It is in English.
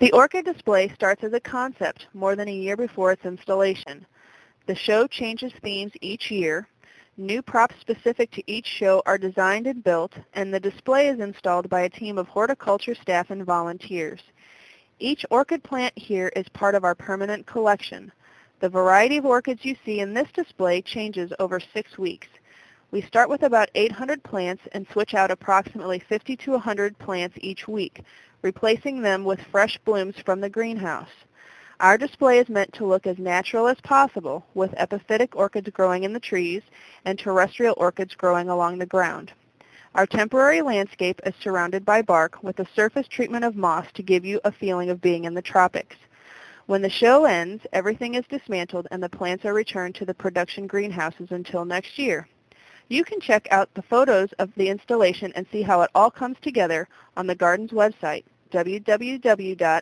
The orchid display starts as a concept more than a year before its installation. The show changes themes each year. New props specific to each show are designed and built, and the display is installed by a team of horticulture staff and volunteers. Each orchid plant here is part of our permanent collection. The variety of orchids you see in this display changes over six weeks. We start with about 800 plants and switch out approximately 50 to 100 plants each week, replacing them with fresh blooms from the greenhouse. Our display is meant to look as natural as possible, with epiphytic orchids growing in the trees and terrestrial orchids growing along the ground. Our temporary landscape is surrounded by bark with a surface treatment of moss to give you a feeling of being in the tropics. When the show ends, everything is dismantled and the plants are returned to the production greenhouses until next year. You can check out the photos of the installation and see how it all comes together on the Garden's website, www.mobot.org.